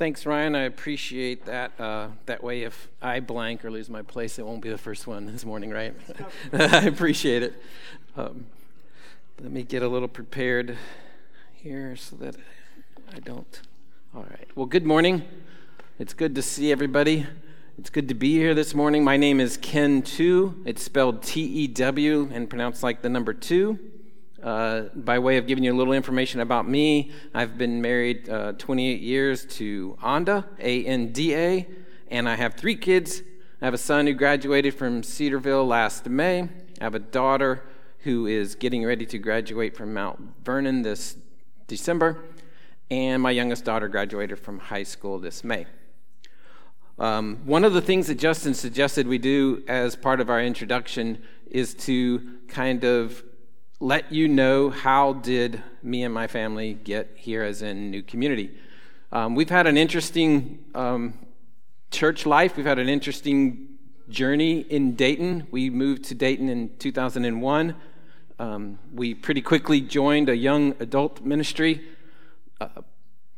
thanks, Ryan. I appreciate that. Uh, that way, if I blank or lose my place, it won't be the first one this morning, right? I appreciate it. Um, let me get a little prepared here so that I don't. All right. Well, good morning. It's good to see everybody. It's good to be here this morning. My name is Ken Tew. It's spelled T E W and pronounced like the number two. Uh, by way of giving you a little information about me, I've been married uh, 28 years to Anda, A N D A, and I have three kids. I have a son who graduated from Cedarville last May. I have a daughter who is getting ready to graduate from Mount Vernon this December, and my youngest daughter graduated from high school this May. Um, one of the things that Justin suggested we do as part of our introduction is to kind of let you know how did me and my family get here as in new community. Um, we've had an interesting um, church life. We've had an interesting journey in Dayton. We moved to Dayton in 2001. Um, we pretty quickly joined a young adult ministry. Uh,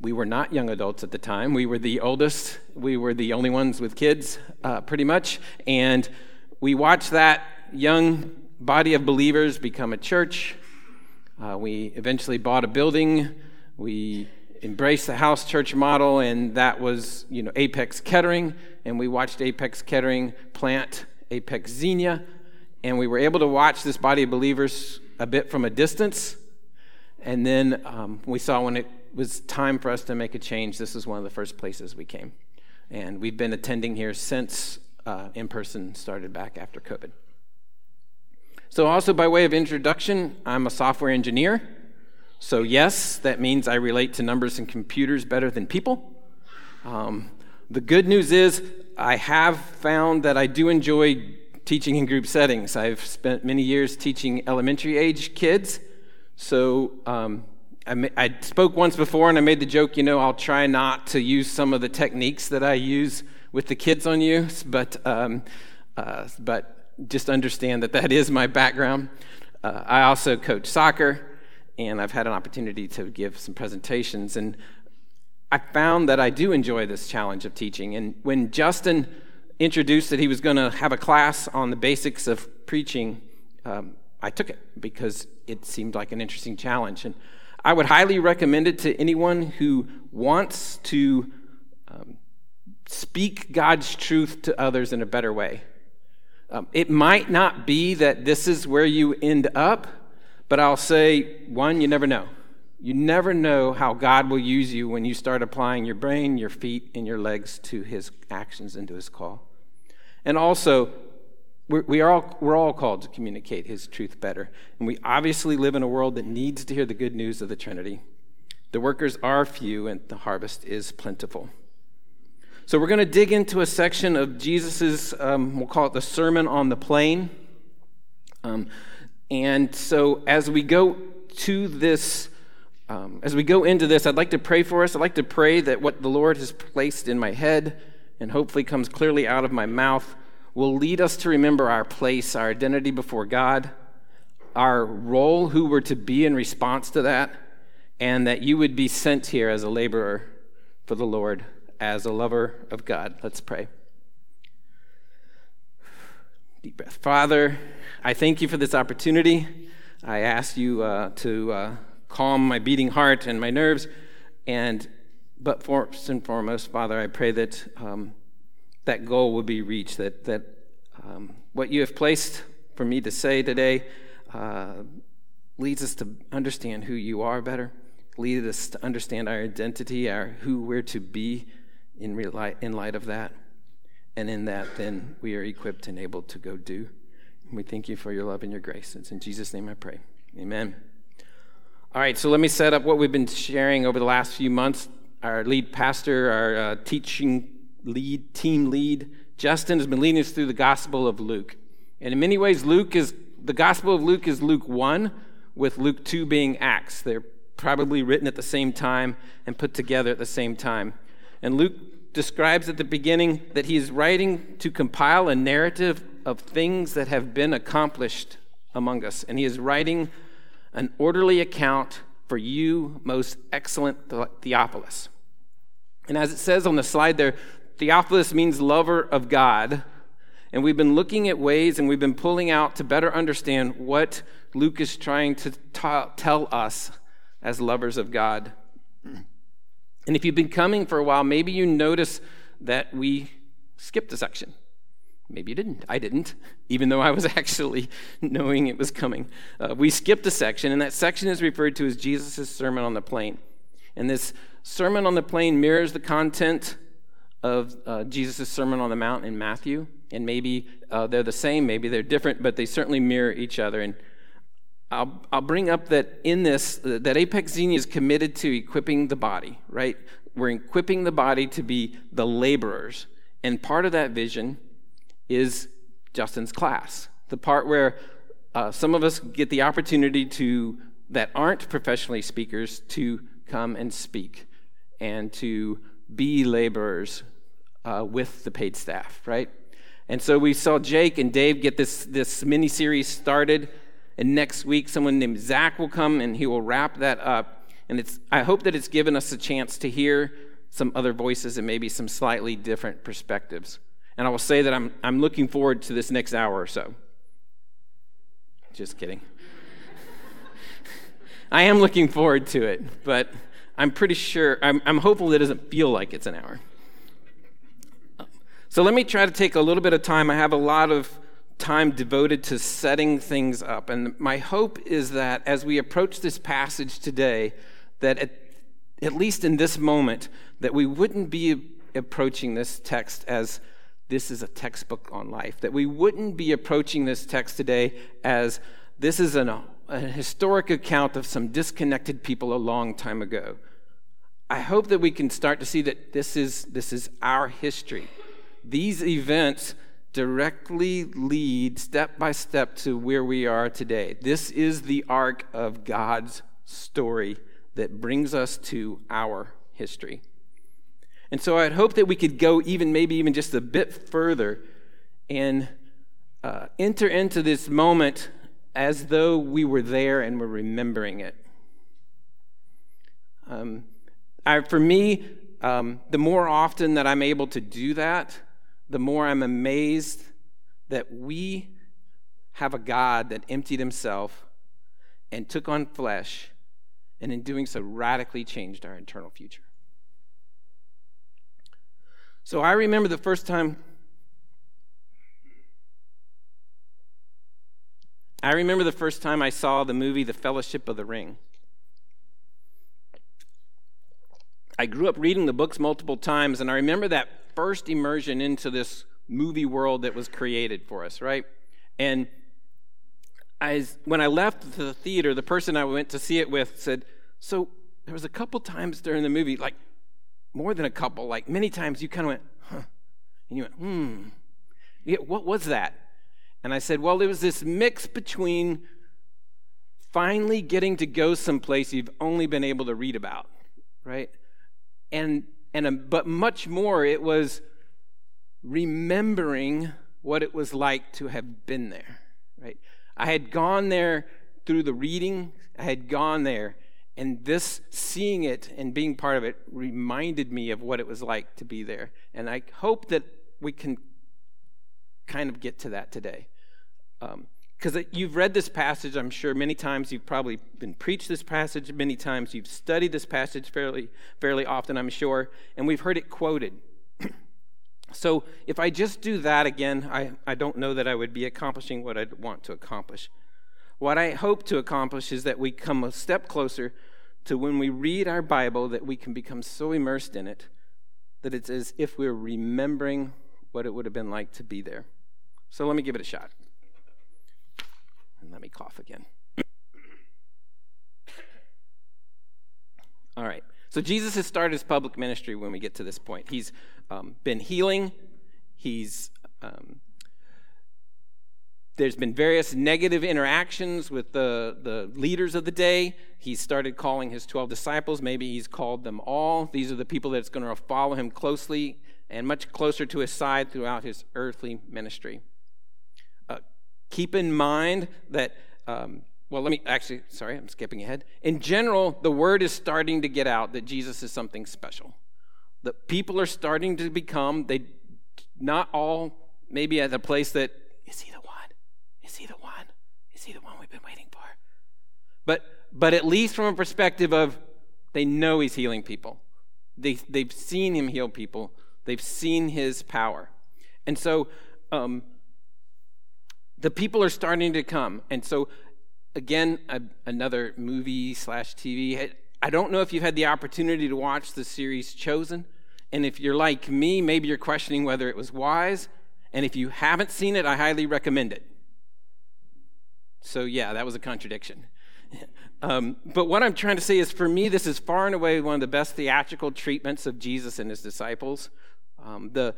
we were not young adults at the time. We were the oldest. We were the only ones with kids, uh, pretty much. And we watched that young body of believers become a church. Uh, we eventually bought a building. We embraced the house church model, and that was, you know, Apex Kettering. And we watched Apex Kettering plant Apex Xenia, and we were able to watch this body of believers a bit from a distance. And then um, we saw when it was time for us to make a change, this is one of the first places we came. And we've been attending here since uh, in person started back after COVID. So, also by way of introduction, I'm a software engineer. So, yes, that means I relate to numbers and computers better than people. Um, the good news is, I have found that I do enjoy teaching in group settings. I've spent many years teaching elementary age kids. So, um, I, I spoke once before and I made the joke, you know, I'll try not to use some of the techniques that I use with the kids on you, but, um, uh, but just understand that that is my background. Uh, I also coach soccer, and I've had an opportunity to give some presentations. And I found that I do enjoy this challenge of teaching. And when Justin introduced that he was going to have a class on the basics of preaching, um, I took it because it seemed like an interesting challenge. And I would highly recommend it to anyone who wants to um, speak God's truth to others in a better way. Um, it might not be that this is where you end up, but I'll say one, you never know. You never know how God will use you when you start applying your brain, your feet, and your legs to his actions and to his call. And also, we're, we are all, we're all called to communicate his truth better. And we obviously live in a world that needs to hear the good news of the Trinity. The workers are few, and the harvest is plentiful. So we're going to dig into a section of Jesus's, um, we'll call it the Sermon on the Plain. Um, and so as we go to this, um, as we go into this, I'd like to pray for us. I'd like to pray that what the Lord has placed in my head and hopefully comes clearly out of my mouth will lead us to remember our place, our identity before God, our role, who we're to be in response to that, and that you would be sent here as a laborer for the Lord as a lover of God. Let's pray. Deep breath. Father, I thank you for this opportunity. I ask you uh, to uh, calm my beating heart and my nerves. And, but first and foremost, Father, I pray that um, that goal will be reached, that, that um, what you have placed for me to say today uh, leads us to understand who you are better, leads us to understand our identity, our who we're to be in, light, in light of that. And in that, then we are equipped and able to go do. And we thank you for your love and your grace. It's in Jesus' name I pray. Amen. All right, so let me set up what we've been sharing over the last few months. Our lead pastor, our uh, teaching lead, team lead, Justin, has been leading us through the Gospel of Luke. And in many ways, Luke is the Gospel of Luke is Luke 1, with Luke 2 being Acts. They're probably written at the same time and put together at the same time. And Luke describes at the beginning that he is writing to compile a narrative of things that have been accomplished among us. And he is writing an orderly account for you, most excellent Theophilus. And as it says on the slide there, Theophilus means lover of God. And we've been looking at ways and we've been pulling out to better understand what Luke is trying to ta- tell us as lovers of God. And if you've been coming for a while, maybe you notice that we skipped a section. Maybe you didn't. I didn't, even though I was actually knowing it was coming. Uh, we skipped a section, and that section is referred to as Jesus' Sermon on the Plain. And this Sermon on the Plain mirrors the content of uh, Jesus' Sermon on the Mount in Matthew. And maybe uh, they're the same, maybe they're different, but they certainly mirror each other. And I'll, I'll bring up that in this, that Apex Xenia is committed to equipping the body, right? We're equipping the body to be the laborers. And part of that vision is Justin's class, the part where uh, some of us get the opportunity to, that aren't professionally speakers, to come and speak and to be laborers uh, with the paid staff, right? And so we saw Jake and Dave get this, this mini series started and next week, someone named Zach will come and he will wrap that up. And it's, I hope that it's given us a chance to hear some other voices and maybe some slightly different perspectives. And I will say that I'm, I'm looking forward to this next hour or so. Just kidding. I am looking forward to it, but I'm pretty sure, I'm, I'm hopeful it doesn't feel like it's an hour. So let me try to take a little bit of time. I have a lot of time devoted to setting things up. And my hope is that as we approach this passage today, that at, at least in this moment, that we wouldn't be approaching this text as this is a textbook on life, that we wouldn't be approaching this text today as this is an, a historic account of some disconnected people a long time ago. I hope that we can start to see that this is, this is our history. These events directly lead step by step to where we are today. This is the arc of God's story that brings us to our history. And so I'd hope that we could go even, maybe even just a bit further and uh, enter into this moment as though we were there and were remembering it. Um, I, for me, um, the more often that I'm able to do that, the more I'm amazed that we have a God that emptied himself and took on flesh, and in doing so, radically changed our internal future. So I remember the first time. I remember the first time I saw the movie The Fellowship of the Ring. I grew up reading the books multiple times, and I remember that first immersion into this movie world that was created for us, right? And I, when I left the theater, the person I went to see it with said, So there was a couple times during the movie, like more than a couple, like many times you kind of went, huh. And you went, hmm. Yeah, what was that? And I said, Well, it was this mix between finally getting to go someplace you've only been able to read about, right? And and a, but much more, it was remembering what it was like to have been there, right? I had gone there through the reading, I had gone there, and this seeing it and being part of it reminded me of what it was like to be there. And I hope that we can kind of get to that today. Um, because you've read this passage, I'm sure, many times. You've probably been preached this passage many times. You've studied this passage fairly, fairly often, I'm sure, and we've heard it quoted. so if I just do that again, I, I don't know that I would be accomplishing what I'd want to accomplish. What I hope to accomplish is that we come a step closer to when we read our Bible, that we can become so immersed in it that it's as if we're remembering what it would have been like to be there. So let me give it a shot. And let me cough again. All right. So Jesus has started his public ministry when we get to this point. He's um, been healing. He's um, there's been various negative interactions with the, the leaders of the day. He started calling his 12 disciples. Maybe he's called them all. These are the people that's going to follow him closely and much closer to his side throughout his earthly ministry. Keep in mind that, um, well, let me actually, sorry, I'm skipping ahead. In general, the word is starting to get out that Jesus is something special. The people are starting to become, they not all maybe at the place that, is he the one? Is he the one? Is he the one we've been waiting for? But but at least from a perspective of they know he's healing people. They, they've seen him heal people. They've seen his power. And so um, the people are starting to come. And so, again, a, another movie slash TV. I don't know if you've had the opportunity to watch the series Chosen. And if you're like me, maybe you're questioning whether it was wise. And if you haven't seen it, I highly recommend it. So, yeah, that was a contradiction. Um, but what I'm trying to say is, for me, this is far and away one of the best theatrical treatments of Jesus and his disciples. Um, the,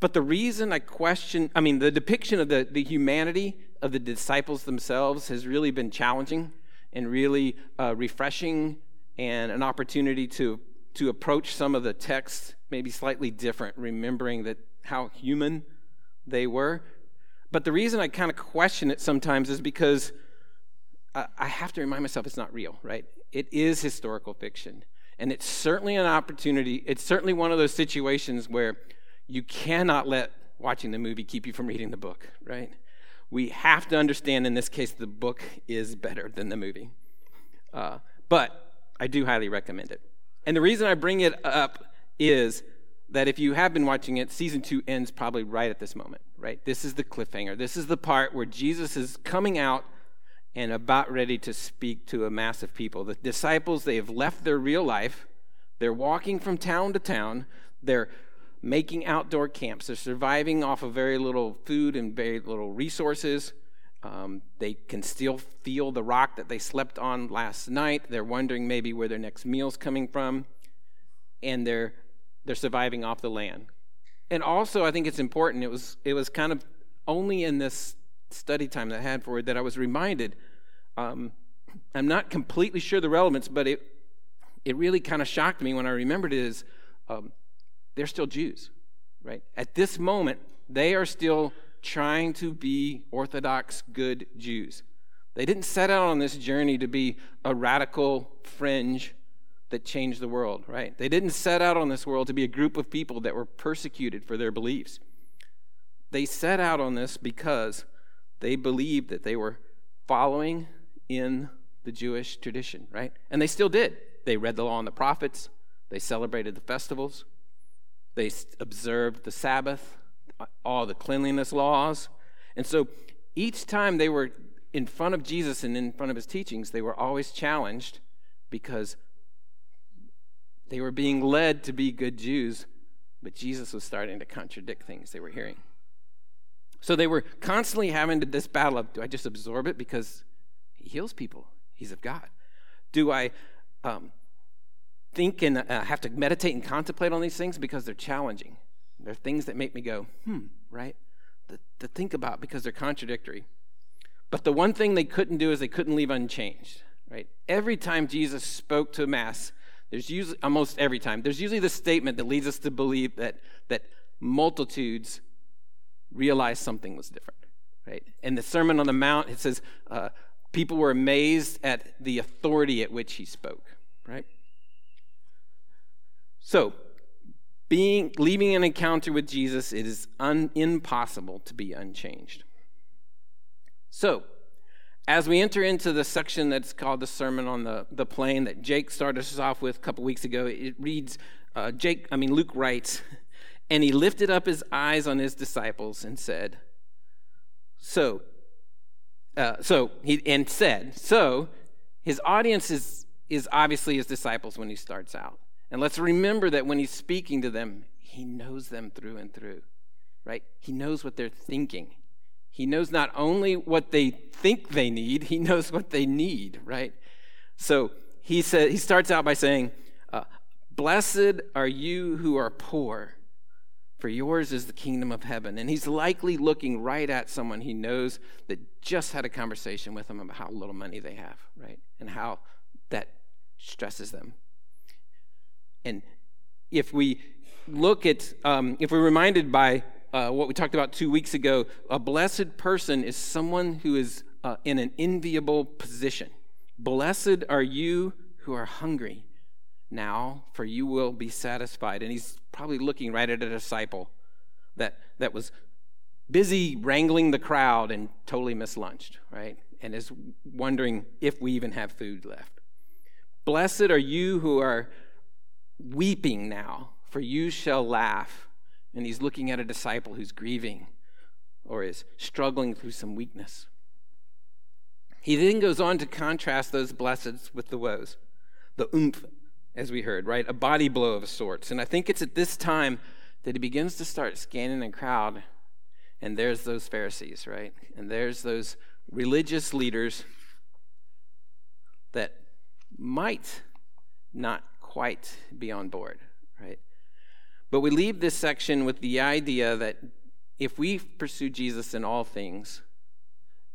but the reason I question, I mean, the depiction of the, the humanity of the disciples themselves has really been challenging and really uh, refreshing and an opportunity to, to approach some of the texts maybe slightly different, remembering that how human they were. But the reason I kind of question it sometimes is because I have to remind myself it's not real, right? It is historical fiction. And it's certainly an opportunity, it's certainly one of those situations where you cannot let watching the movie keep you from reading the book, right? We have to understand in this case the book is better than the movie. Uh, but I do highly recommend it. And the reason I bring it up is that if you have been watching it, season two ends probably right at this moment, right? This is the cliffhanger. This is the part where Jesus is coming out and about ready to speak to a mass of people. The disciples, they have left their real life. They're walking from town to town. They're making outdoor camps. They're surviving off of very little food and very little resources. Um, they can still feel the rock that they slept on last night. They're wondering maybe where their next meal's coming from. And they're, they're surviving off the land. And also, I think it's important, it was, it was kind of only in this study time that I had for it that I was reminded. Um, I'm not completely sure the relevance, but it it really kind of shocked me when I remembered it is um, they're still Jews, right? At this moment, they are still trying to be Orthodox, good Jews. They didn't set out on this journey to be a radical fringe that changed the world, right? They didn't set out on this world to be a group of people that were persecuted for their beliefs. They set out on this because they believed that they were following in the Jewish tradition, right? And they still did. They read the law and the prophets, they celebrated the festivals, they observed the Sabbath, all the cleanliness laws. And so each time they were in front of Jesus and in front of his teachings, they were always challenged because they were being led to be good Jews, but Jesus was starting to contradict things they were hearing. So they were constantly having this battle of do I just absorb it because he heals people? He's of God. Do I um, think and uh, have to meditate and contemplate on these things because they're challenging? They're things that make me go, hmm, right? To, to think about because they're contradictory. But the one thing they couldn't do is they couldn't leave unchanged, right? Every time Jesus spoke to Mass, there's usually, almost every time, there's usually this statement that leads us to believe that, that multitudes realized something was different, right? In the Sermon on the Mount, it says uh, people were amazed at the authority at which he spoke, right? So, being leaving an encounter with Jesus, it is un, impossible to be unchanged. So, as we enter into the section that's called the Sermon on the, the Plain that Jake started us off with a couple weeks ago, it reads, uh, Jake, I mean, Luke writes, and he lifted up his eyes on his disciples and said, So, uh, so he and said, so his audience is is obviously his disciples when he starts out. And let's remember that when he's speaking to them, he knows them through and through, right? He knows what they're thinking. He knows not only what they think they need, he knows what they need, right? So he said he starts out by saying, uh, "Blessed are you who are poor." for yours is the kingdom of heaven. And he's likely looking right at someone he knows that just had a conversation with him about how little money they have, right? And how that stresses them. And if we look at, um, if we're reminded by uh, what we talked about two weeks ago, a blessed person is someone who is uh, in an enviable position. Blessed are you who are hungry. now, for you will be satisfied. And he's probably looking right at a disciple that, that was busy wrangling the crowd and totally mislunched, right? And is wondering if we even have food left. Blessed are you who are weeping now, for you shall laugh. And he's looking at a disciple who's grieving or is struggling through some weakness. He then goes on to contrast those blesseds with the woes, the oomph, as we heard, right? A body blow of sorts. And I think it's at this time that he begins to start scanning the crowd, and there's those Pharisees, right? And there's those religious leaders that might not quite be on board, right? But we leave this section with the idea that if we pursue Jesus in all things,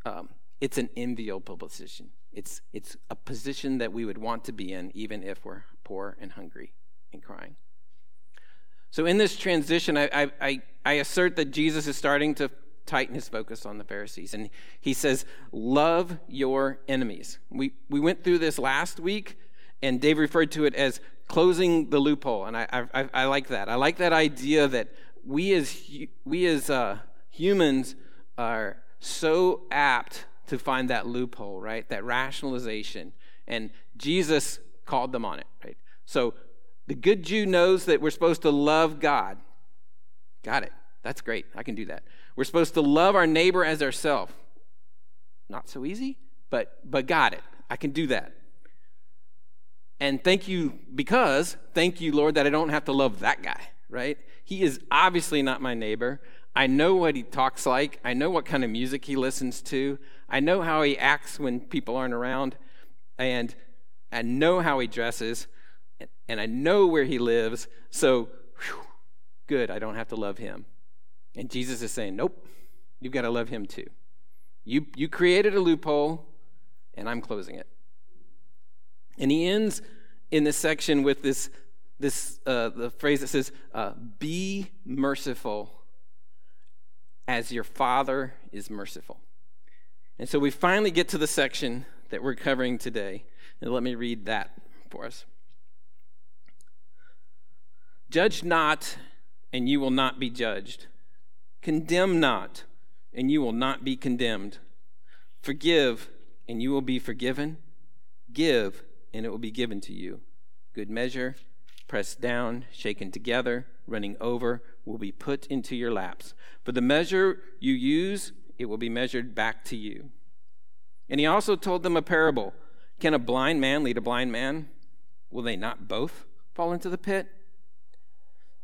um, it's an enviable position. It's, it's a position that we would want to be in, even if we're poor and hungry and crying. So, in this transition, I, I, I assert that Jesus is starting to tighten his focus on the Pharisees. And he says, Love your enemies. We, we went through this last week, and Dave referred to it as closing the loophole. And I, I, I like that. I like that idea that we as, we as uh, humans are so apt to find that loophole, right? That rationalization. And Jesus called them on it, right? So the good Jew knows that we're supposed to love God. Got it. That's great. I can do that. We're supposed to love our neighbor as ourselves. Not so easy, but but got it. I can do that. And thank you because thank you Lord that I don't have to love that guy, right? He is obviously not my neighbor. I know what he talks like. I know what kind of music he listens to. I know how he acts when people aren't around. And I know how he dresses. And I know where he lives. So, whew, good, I don't have to love him. And Jesus is saying, nope, you've got to love him too. You, you created a loophole, and I'm closing it. And he ends in this section with this, this uh, the phrase that says, uh, "Be merciful, as your Father is merciful." And so we finally get to the section that we're covering today, and let me read that for us. Judge not, and you will not be judged. Condemn not, and you will not be condemned. Forgive, and you will be forgiven. Give, and it will be given to you. Good measure, pressed down, shaken together, running over, will be put into your laps. For the measure you use, it will be measured back to you. And he also told them a parable Can a blind man lead a blind man? Will they not both fall into the pit?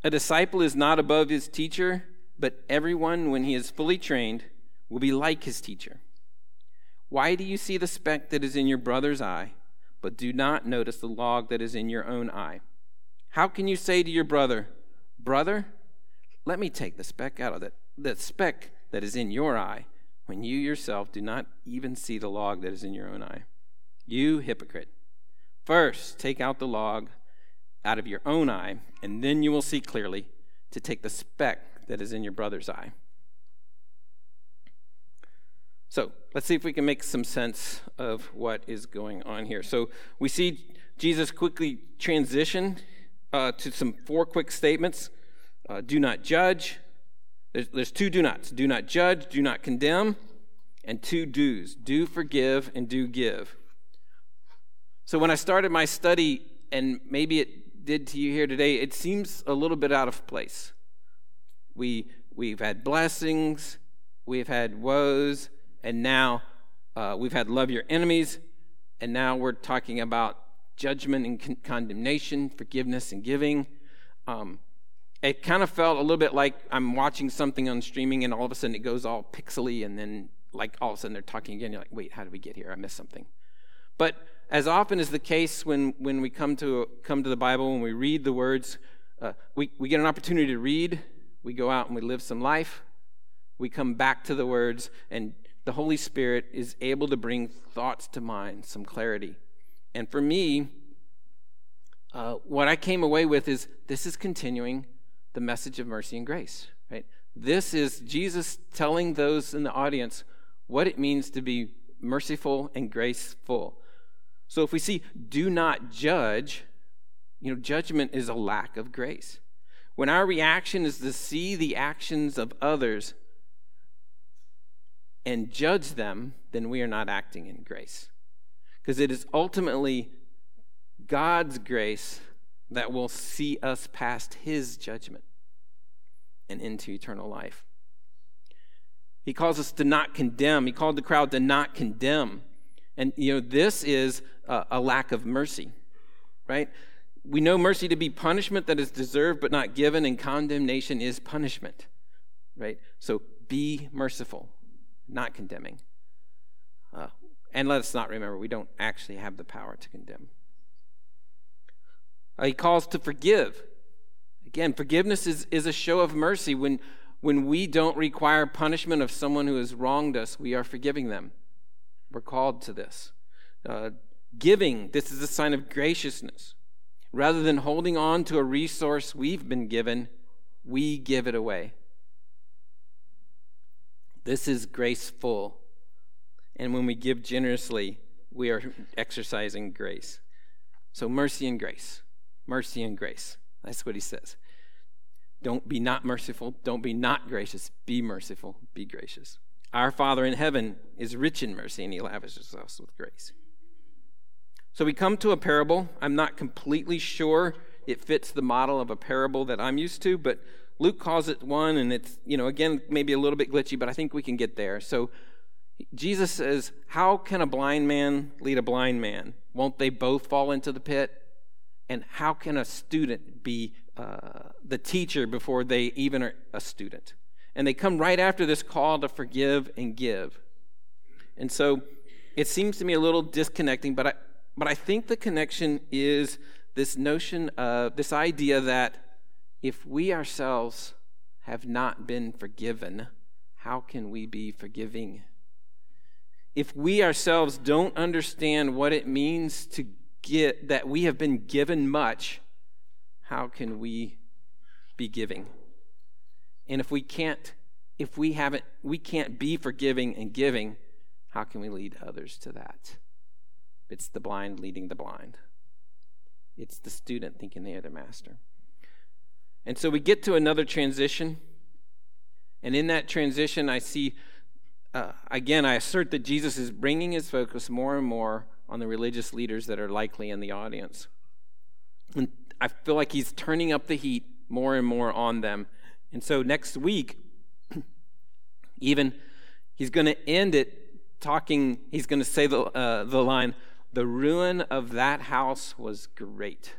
A disciple is not above his teacher but everyone, when he is fully trained, will be like his teacher. Why do you see the speck that is in your brother's eye, but do not notice the log that is in your own eye? How can you say to your brother, Brother, let me take the speck out of that, that speck that is in your eye, when you yourself do not even see the log that is in your own eye? You hypocrite. First, take out the log out of your own eye, and then you will see clearly to take the speck that is in your brother's eye. So let's see if we can make some sense of what is going on here. So we see Jesus quickly transition uh, to some four quick statements uh, do not judge. There's, there's two do nots do not judge, do not condemn, and two do's do forgive and do give. So when I started my study, and maybe it did to you here today, it seems a little bit out of place. We, we've had blessings, we've had woes, and now uh, we've had love your enemies, and now we're talking about judgment and con- condemnation, forgiveness and giving. Um, it kind of felt a little bit like I'm watching something on streaming, and all of a sudden it goes all pixely, and then like all of a sudden they're talking again. You're like, wait, how did we get here? I missed something. But as often is the case when, when we come to, come to the Bible, when we read the words, uh, we, we get an opportunity to read we go out and we live some life. We come back to the words, and the Holy Spirit is able to bring thoughts to mind, some clarity. And for me, uh, what I came away with is this is continuing the message of mercy and grace, right? This is Jesus telling those in the audience what it means to be merciful and graceful. So if we see do not judge, You know, judgment is a lack of grace. When our reaction is to see the actions of others and judge them, then we are not acting in grace. Because it is ultimately God's grace that will see us past his judgment and into eternal life. He calls us to not condemn. He called the crowd to not condemn. And, you know, this is a, a lack of mercy, right? We know mercy to be punishment that is deserved but not given, and condemnation is punishment, right? So be merciful, not condemning. Uh, and let us not remember, we don't actually have the power to condemn. Uh, he calls to forgive. Again, forgiveness is, is a show of mercy. When, when we don't require punishment of someone who has wronged us, we are forgiving them. We're called to this. Uh, giving, this is a sign of graciousness. Rather than holding on to a resource we've been given, we give it away. This is graceful. And when we give generously, we are exercising grace. So, mercy and grace. Mercy and grace. That's what he says. Don't be not merciful. Don't be not gracious. Be merciful. Be gracious. Our Father in heaven is rich in mercy, and he lavishes us with grace. So we come to a parable. I'm not completely sure it fits the model of a parable that I'm used to, but Luke calls it one, and it's, you know, again, maybe a little bit glitchy, but I think we can get there. So Jesus says, How can a blind man lead a blind man? Won't they both fall into the pit? And how can a student be uh, the teacher before they even are a student? And they come right after this call to forgive and give. And so it seems to me a little disconnecting, but I, but I think the connection is this notion of this idea that if we ourselves have not been forgiven, how can we be forgiving? If we ourselves don't understand what it means to get that we have been given much, how can we be giving? And if we can't, if we haven't, we can't be forgiving and giving, how can we lead others to that? It's the blind leading the blind. It's the student thinking they are the master. And so we get to another transition. And in that transition, I see, uh, again, I assert that Jesus is bringing his focus more and more on the religious leaders that are likely in the audience. And I feel like he's turning up the heat more and more on them. And so next week, even he's going to end it talking, he's going to say the, uh, the line, the ruin of that house was great.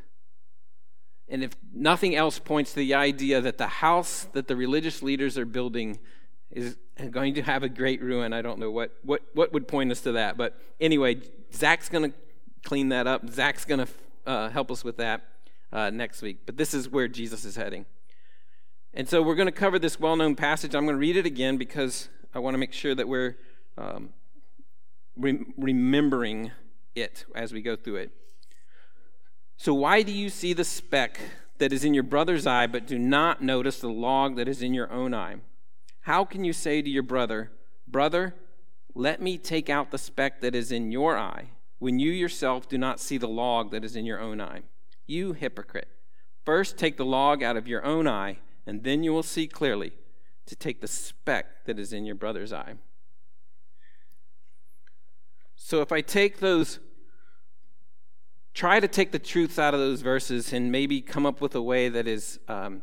And if nothing else points to the idea that the house that the religious leaders are building is going to have a great ruin, I don't know what, what, what would point us to that. But anyway, Zach's going to clean that up. Zach's going to uh, help us with that uh, next week. But this is where Jesus is heading. And so we're going to cover this well known passage. I'm going to read it again because I want to make sure that we're um, re- remembering it as we go through it. So, why do you see the speck that is in your brother's eye, but do not notice the log that is in your own eye? How can you say to your brother, Brother, let me take out the speck that is in your eye, when you yourself do not see the log that is in your own eye? You hypocrite. First take the log out of your own eye, and then you will see clearly to take the speck that is in your brother's eye. So if I take those, try to take the truths out of those verses and maybe come up with a way that is um,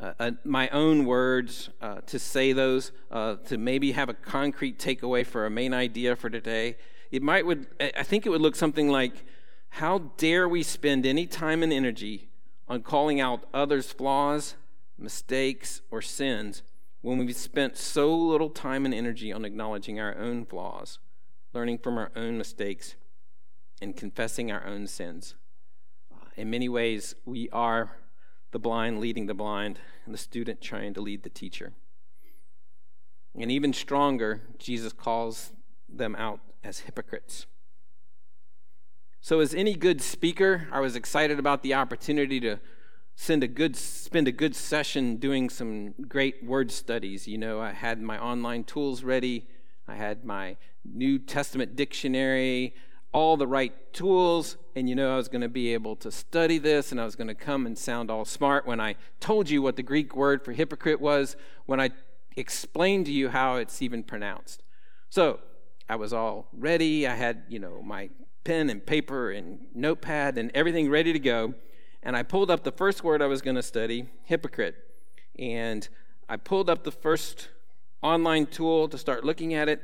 uh, uh, my own words uh, to say those, uh, to maybe have a concrete takeaway for a main idea for today. It might would I think it would look something like, how dare we spend any time and energy on calling out others' flaws, mistakes, or sins when we've spent so little time and energy on acknowledging our own flaws? learning from our own mistakes, and confessing our own sins. Uh, in many ways, we are the blind leading the blind, and the student trying to lead the teacher. And even stronger, Jesus calls them out as hypocrites. So, as any good speaker, I was excited about the opportunity to send a good, spend a good session doing some great word studies. You know, I had my online tools ready, I had my New Testament dictionary. All the right tools, and you know I was going to be able to study this, and I was going to come and sound all smart when I told you what the Greek word for hypocrite was, when I explained to you how it's even pronounced. So I was all ready. I had, you know, my pen and paper and notepad and everything ready to go. And I pulled up the first word I was going to study, hypocrite. And I pulled up the first online tool to start looking at it.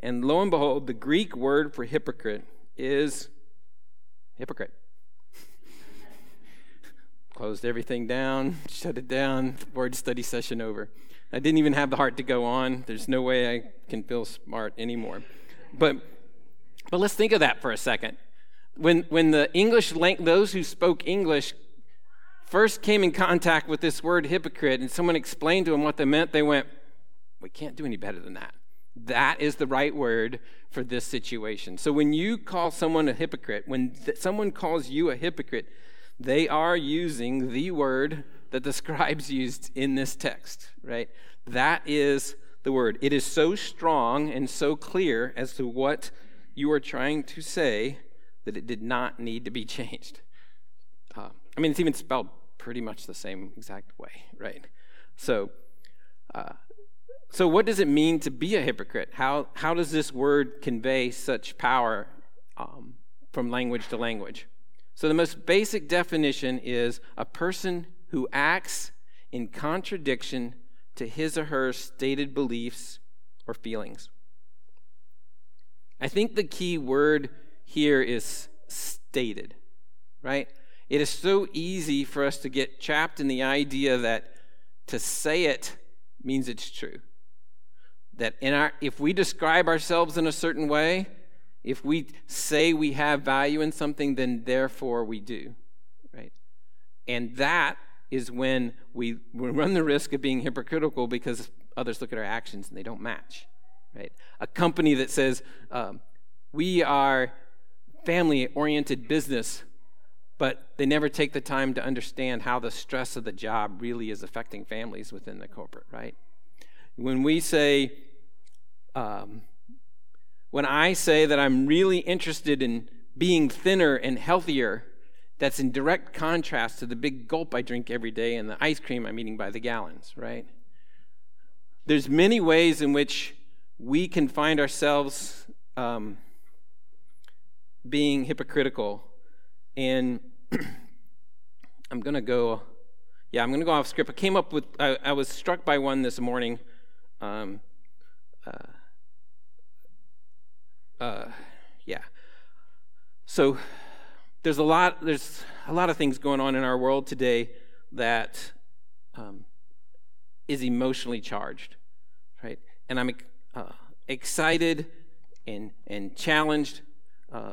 And lo and behold, the Greek word for hypocrite is hypocrite. Closed everything down, shut it down, word study session over. I didn't even have the heart to go on. There's no way I can feel smart anymore. But, but let's think of that for a second. When, when the English, those who spoke English first came in contact with this word hypocrite and someone explained to them what they meant, they went, We can't do any better than that. That is the right word for this situation. So when you call someone a hypocrite, when th- someone calls you a hypocrite, they are using the word that the scribes used in this text, right? That is the word. It is so strong and so clear as to what you are trying to say that it did not need to be changed. Uh, I mean, it's even spelled pretty much the same exact way, right? So, uh, so what does it mean to be a hypocrite? How how does this word convey such power um, from language to language? So the most basic definition is a person who acts in contradiction to his or her stated beliefs or feelings. I think the key word here is stated, right? It is so easy for us to get trapped in the idea that to say it means it's true. That in our, if we describe ourselves in a certain way, if we say we have value in something, then therefore we do, right? And that is when we, we run the risk of being hypocritical because others look at our actions and they don't match. Right? A company that says um, we are family-oriented business, but they never take the time to understand how the stress of the job really is affecting families within the corporate. Right? When we say, um, when I say that I'm really interested in being thinner and healthier that's in direct contrast to the big gulp I drink every day and the ice cream I'm eating by the gallons, right? There's many ways in which we can find ourselves um, being hypocritical. And I'm going to go, yeah, I'm going to go off script. I came up with, I, I was struck by one this morning. Um, uh, uh, yeah. So, there's a lot there's a lot of things going on in our world today that um, is emotionally charged, right? And I'm uh, excited and and challenged uh,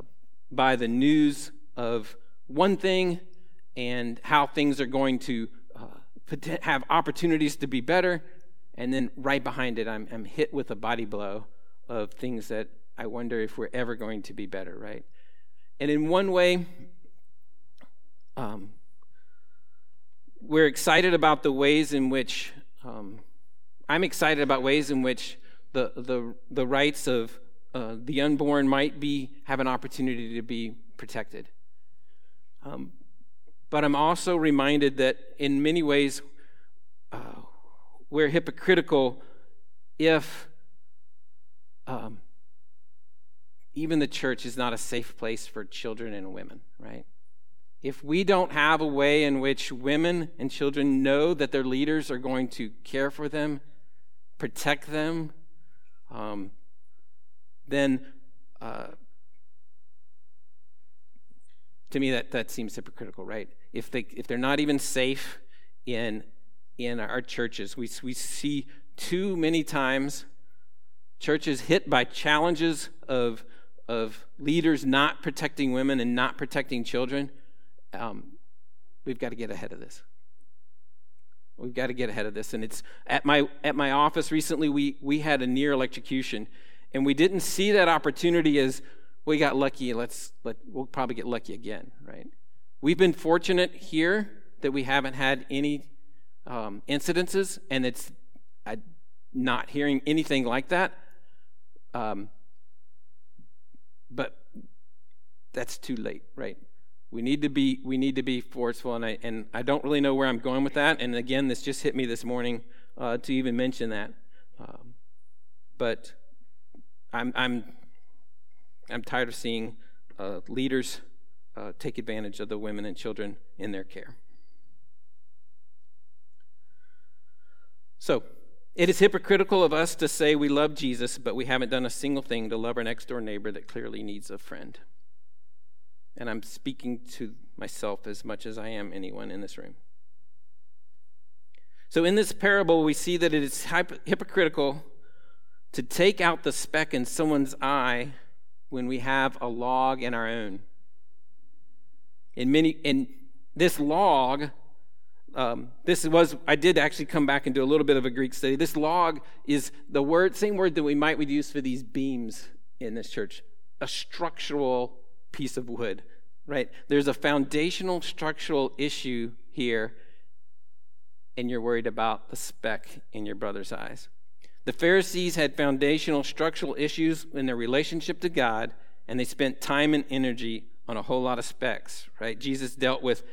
by the news of one thing and how things are going to uh, have opportunities to be better, and then right behind it, I'm, I'm hit with a body blow of things that I wonder if we're ever going to be better, right? And in one way, um, we're excited about the ways in which um, I'm excited about ways in which the the the rights of uh, the unborn might be have an opportunity to be protected. Um, but I'm also reminded that in many ways uh, we're hypocritical if um, even the church is not a safe place for children and women, right? If we don't have a way in which women and children know that their leaders are going to care for them, protect them, um, then uh, to me that, that seems hypocritical, right? If they if they're not even safe in in our churches, we we see too many times churches hit by challenges of of leaders not protecting women and not protecting children, um, we've got to get ahead of this. We've got to get ahead of this. And it's at my at my office recently. We we had a near electrocution, and we didn't see that opportunity as we got lucky. Let's let we'll probably get lucky again, right? We've been fortunate here that we haven't had any um, incidences, and it's uh, not hearing anything like that. Um, but that's too late, right? We need to be we need to be forceful, and I and I don't really know where I'm going with that. And again, this just hit me this morning uh, to even mention that. Um, but I'm I'm I'm tired of seeing uh, leaders uh, take advantage of the women and children in their care. So, it is hypocritical of us to say we love Jesus, but we haven't done a single thing to love our next door neighbor that clearly needs a friend. And I'm speaking to myself as much as I am anyone in this room. So, in this parable, we see that it is hypocritical to take out the speck in someone's eye when we have a log in our own. In many, in this log um, this was i did actually come back and do a little bit of a greek study. This log is the word same word that we might would use for these beams in this church. A structural piece of wood right? There's a foundational structural issue here and you're worried about the speck in your brother's eyes. The pharisees had foundational structural issues in their relationship to god and they spent time and energy on a whole lot of specks right? Jesus dealt with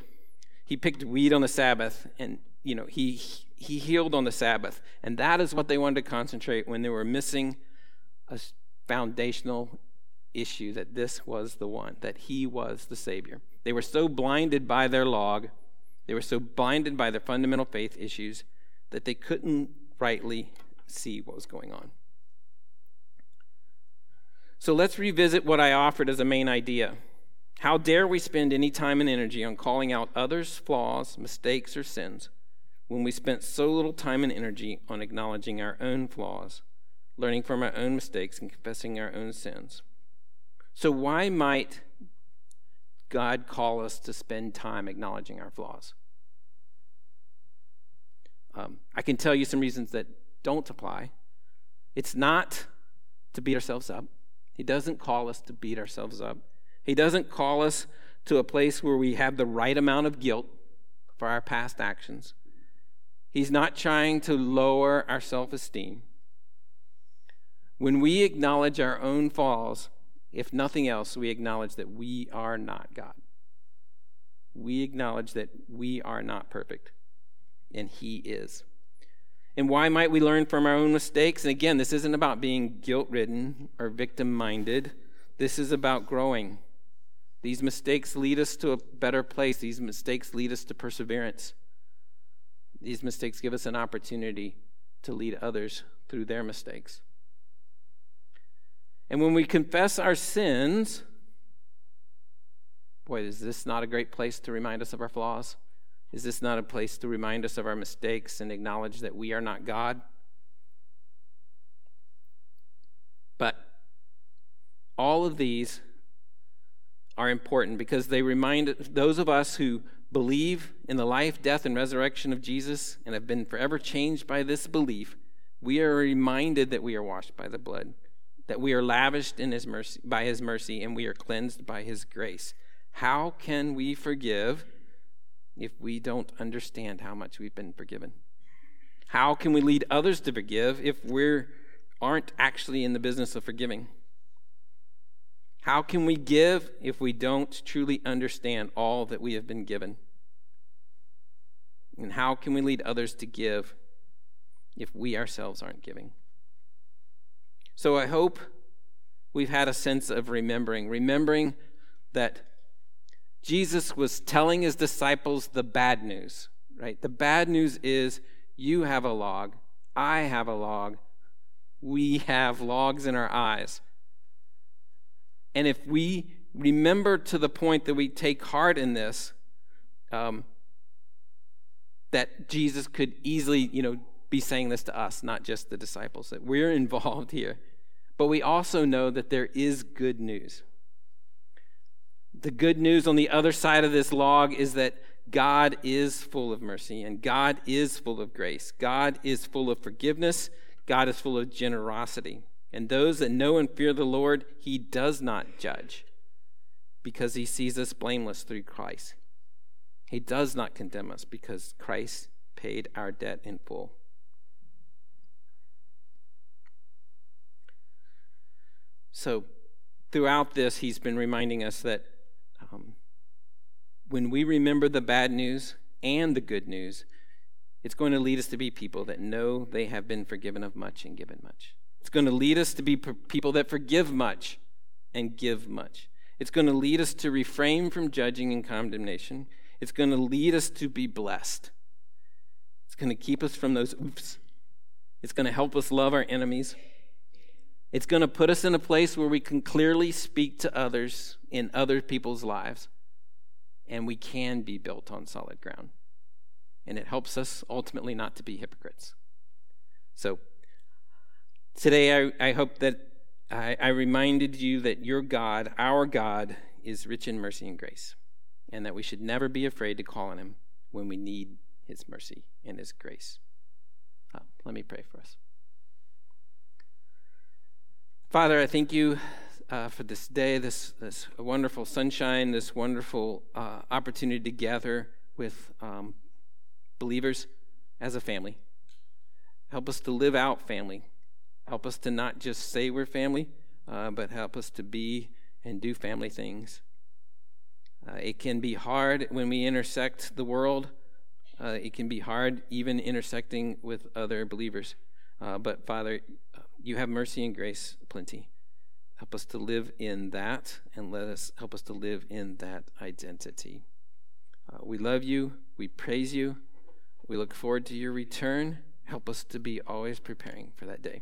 he picked weed on the Sabbath and you know he he healed on the Sabbath. And that is what they wanted to concentrate when they were missing a foundational issue that this was the one, that he was the Savior. They were so blinded by their log, they were so blinded by their fundamental faith issues that they couldn't rightly see what was going on. So let's revisit what I offered as a main idea. How dare we spend any time and energy on calling out others' flaws, mistakes, or sins when we spent so little time and energy on acknowledging our own flaws, learning from our own mistakes, and confessing our own sins? So, why might God call us to spend time acknowledging our flaws? Um, I can tell you some reasons that don't apply. It's not to beat ourselves up. He doesn't call us to beat ourselves up. He doesn't call us to a place where we have the right amount of guilt for our past actions. He's not trying to lower our self esteem. When we acknowledge our own falls, if nothing else, we acknowledge that we are not God. We acknowledge that we are not perfect, and He is. And why might we learn from our own mistakes? And again, this isn't about being guilt ridden or victim minded, this is about growing. These mistakes lead us to a better place. These mistakes lead us to perseverance. These mistakes give us an opportunity to lead others through their mistakes. And when we confess our sins, boy, is this not a great place to remind us of our flaws? Is this not a place to remind us of our mistakes and acknowledge that we are not God? But all of these are important because they remind those of us who believe in the life, death, and resurrection of Jesus and have been forever changed by this belief, we are reminded that we are washed by the blood, that we are lavished in his mercy, by his mercy, and we are cleansed by his grace. How can we forgive if we don't understand how much we've been forgiven? How can we lead others to forgive if we aren't actually in the business of forgiving? How can we give if we don't truly understand all that we have been given? And how can we lead others to give if we ourselves aren't giving? So I hope we've had a sense of remembering, remembering that Jesus was telling his disciples the bad news, right? The bad news is you have a log, I have a log, we have logs in our eyes. And if we remember to the point that we take heart in this, um, that Jesus could easily, you know, be saying this to us, not just the disciples, that we're involved here. But we also know that there is good news. The good news on the other side of this log is that God is full of mercy and God is full of grace. God is full of forgiveness. God is full of generosity. And those that know and fear the Lord, he does not judge because he sees us blameless through Christ. He does not condemn us because Christ paid our debt in full. So, throughout this, he's been reminding us that um, when we remember the bad news and the good news, it's going to lead us to be people that know they have been forgiven of much and given much. It's going to lead us to be people that forgive much and give much. It's going to lead us to refrain from judging and condemnation. It's going to lead us to be blessed. It's going to keep us from those oops. It's going to help us love our enemies. It's going to put us in a place where we can clearly speak to others in other people's lives, and we can be built on solid ground. And it helps us ultimately not to be hypocrites. So, today I, I hope that I, I reminded you that your God, our God, is rich in mercy and grace, and that we should never be afraid to call on him when we need his mercy and his grace. Uh, let me pray for us. Father, I thank you uh, for this day, this, this wonderful sunshine, this wonderful uh, opportunity to gather with um, believers as a family. Help us to live out family. Help us to not just say we're family, uh, but help us to be and do family things. Uh, it can be hard when we intersect the world. Uh, it can be hard even intersecting with other believers. Uh, but Father, you have mercy and grace plenty. Help us to live in that and let us help us to live in that identity. Uh, we love you. We praise you. We look forward to your return. Help us to be always preparing for that day.